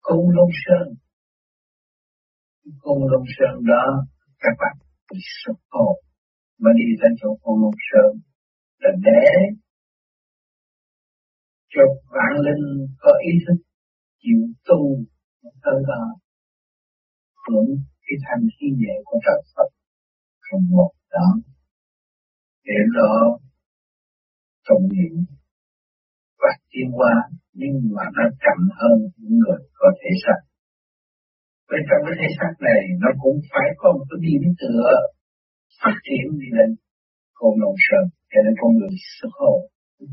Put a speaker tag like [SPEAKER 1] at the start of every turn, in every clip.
[SPEAKER 1] cung lông sơn. Cung lông sơn đó, các bạn bị sụp hồn mà đi ra chỗ cung lông sơn. Là để cho vạn linh có ý thức chịu tu tới đó. Hưởng cái thanh khí nhẹ của trời Phật. Không một đó. Để đó trong niệm và tiến hóa nhưng mà nó chậm hơn những người có thể xác. Bên trong cái thể xác này nó cũng phải có một cái điểm tựa phát triển đi lên cồn đồng sơn, cho nên con người xuất hồn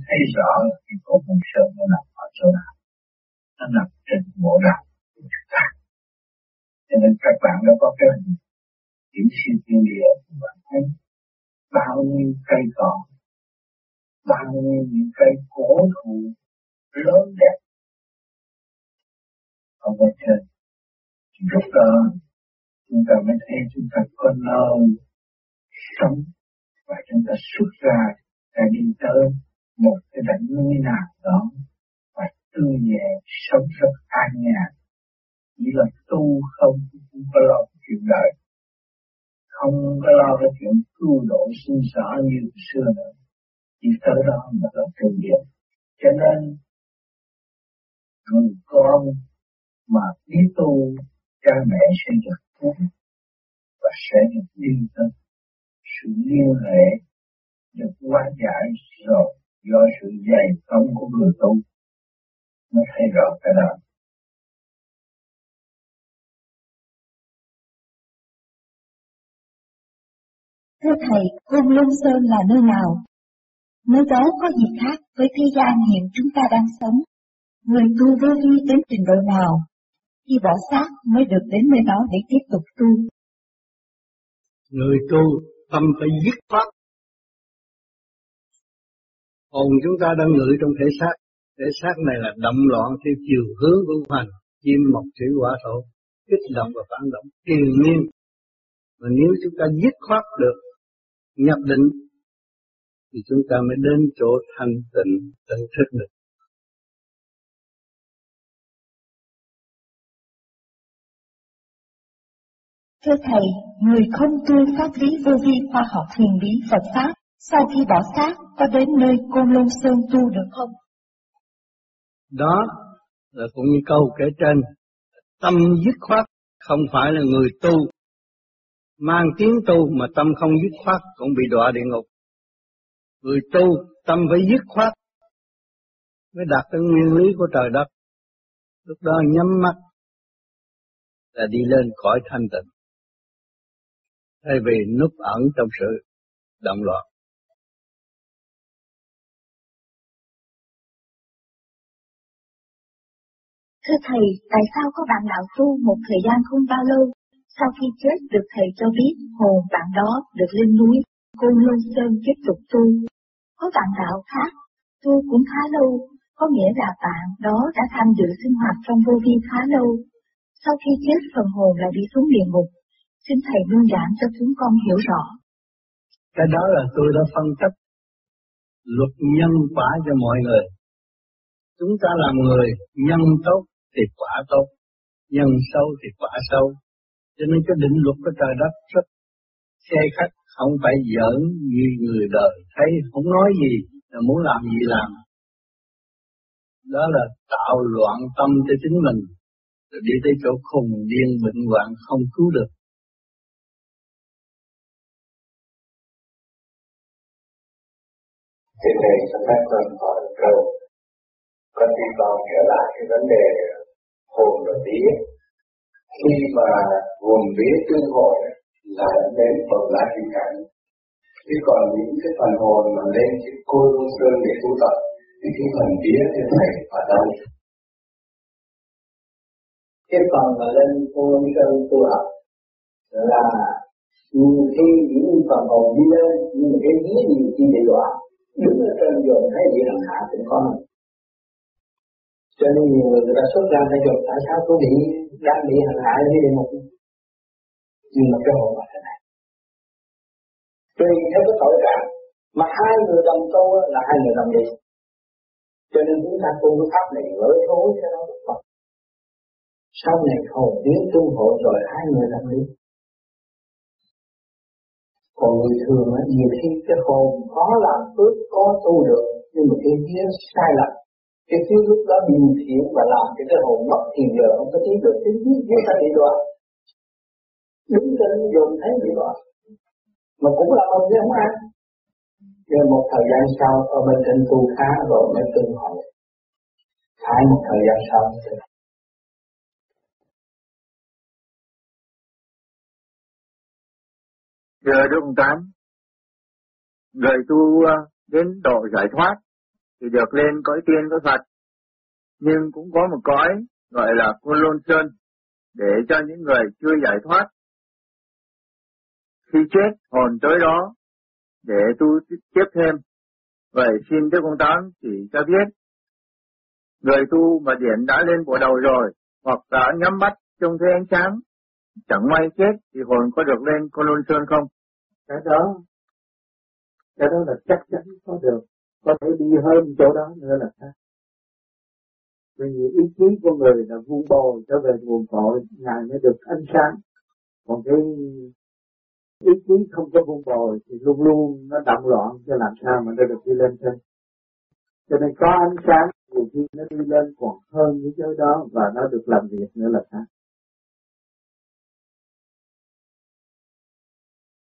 [SPEAKER 1] thấy rõ cái cồn đồng sơn nó nằm ở chỗ nào nó nằm trên bộ đạo của chúng ta cho nên các bạn đã có cái hình điểm siêu thiên địa các bạn thấy bao nhiêu cây cỏ, bao nhiêu những cây cổ thụ lớn đẹp ở bên trên lúc đó, chúng ta mới thấy chúng ta có nơi sống và chúng ta xuất ra để đi tới một cái đỉnh núi nào đó và tươi nhẹ sống rất an nhàn. Chỉ là tu không không có lo chuyện đời. Không có lo cái chuyện tu độ sinh sở như xưa nữa. Chỉ tới đó mà là tu điện cho nên người con mà biết tu cha mẹ sẽ được cứu và sẽ được đi tới sự liên hệ được hóa giải rồi do sự dày công của người tu nó thấy rõ cái đó
[SPEAKER 2] Thưa Thầy, Cung Lung Sơn là nơi nào? Nơi đó có gì khác với thế gian hiện chúng ta đang sống? Người tu vô vi đến trình độ nào? Khi bỏ xác mới được đến nơi đó để tiếp tục tu.
[SPEAKER 3] Người tu tâm phải dứt khoát. Hồn chúng ta đang ngự trong thể xác. Thể xác này là động loạn theo chiều hướng của hành, chim mọc thủy hỏa thổ, kích động và phản động, triền miên. Mà nếu chúng ta dứt khoát được nhập định thì chúng ta mới đến chỗ thanh tịnh tỉnh thức được.
[SPEAKER 2] Thưa Thầy, người không tu pháp lý vô vi khoa học huyền bí Phật Pháp, sau khi bỏ xác có đến nơi Côn Lôn Sơn tu được không?
[SPEAKER 3] Đó là cũng như câu kể trên, tâm dứt khoát không phải là người tu mang tiếng tu mà tâm không dứt khoát cũng bị đọa địa ngục. Người tu tâm phải dứt khoát mới đạt tới nguyên lý của trời đất. Lúc đó nhắm mắt là đi lên khỏi thanh tịnh. Thay vì núp ẩn trong sự động loạn.
[SPEAKER 2] Thưa Thầy, tại sao có bạn đạo tu một thời gian không bao lâu sau khi chết được thầy cho biết hồn bạn đó được lên núi, Côn Lôn Sơn tiếp tục tu. Có bạn đạo khác, tu cũng khá lâu, có nghĩa là bạn đó đã tham dự sinh hoạt trong vô vi khá lâu. Sau khi chết phần hồn lại đi xuống địa ngục. Xin thầy đơn giản cho chúng con hiểu rõ.
[SPEAKER 3] Cái đó là tôi đã phân tích luật nhân quả cho mọi người. Chúng ta làm người nhân tốt thì quả tốt, nhân sâu thì quả sâu, cho nên cái định luật của trời đất rất xe khách không phải giỡn như người đời thấy không nói gì là muốn làm gì làm đó là tạo loạn tâm cho chính mình rồi đi tới chỗ khùng điên bệnh hoạn không cứu được
[SPEAKER 1] Thế này chúng ta cần hỏi cầu Con đi vào trở lại cái vấn đề hồn và vía khi mà hồn vía tương hội là đến bậc lá thị cảnh chứ còn những cái phần hồn mà lên cái cô lương sơn để tu tập, thì cái phần vía thì thầy ở đâu?
[SPEAKER 4] Cái phần mà lên cô lương sơn tu tập là nhiều khi những phần hồn đi lên, nhưng mà cái vía nhiều khi bị loạn đứng ở trên giường thấy bị hành hạ cũng có mình cho nên nhiều người người ta xuất ra hay chụp tại sao tôi bị đang bị hành hạ như địa ngục nhưng mà cái hồn là thế này. Tùy theo cái tội trạng mà hai người đồng tu là hai người đồng đi. Cho nên chúng ta tu cái pháp này lỡ thối cho nó được sau này hồn tiến tu hộ rồi, hai người đồng đi còn người thường á, nhiều khi cái hồn có làm phước có tu được, nhưng mà cái vía sai lầm. Cái phía lúc đó điều thiện và làm cho cái hồn mất thì giờ không có tiến được, cái vía vía ta bị đoạn đứng trên dùng thấy bị đoạn mà cũng là ông chứ không ăn nhưng một thời gian sau, ở bên trên tu khá rồi mới tương hội phải một thời gian sau
[SPEAKER 5] Giờ Đức ông Tám, người tu ờ, đến độ giải thoát thì được lên cõi tiên cõi Phật, nhưng cũng có một cõi gọi là Côn Lôn Sơn để cho những người chưa giải thoát. Khi chết hồn tới đó để tu tiếp thêm. Vậy xin Đức ông Tám chỉ cho biết, người tu mà điển đã lên bộ đầu rồi, hoặc đã nhắm mắt trông thấy ánh sáng, chẳng may chết thì hồn có được lên Côn Lôn Sơn không?
[SPEAKER 6] Cái đó cái đó là chắc chắn có được, có thể đi hơn chỗ đó nữa là khác. Vì ý chí của người là vu bồi trở về nguồn cội, ngài mới được ánh sáng. Còn cái ý chí không có vun bồi thì luôn luôn nó động loạn cho làm sao mà nó được đi lên trên. Cho nên có ánh sáng nhiều khi nó đi lên còn hơn cái chỗ đó và nó được làm việc nữa là khác.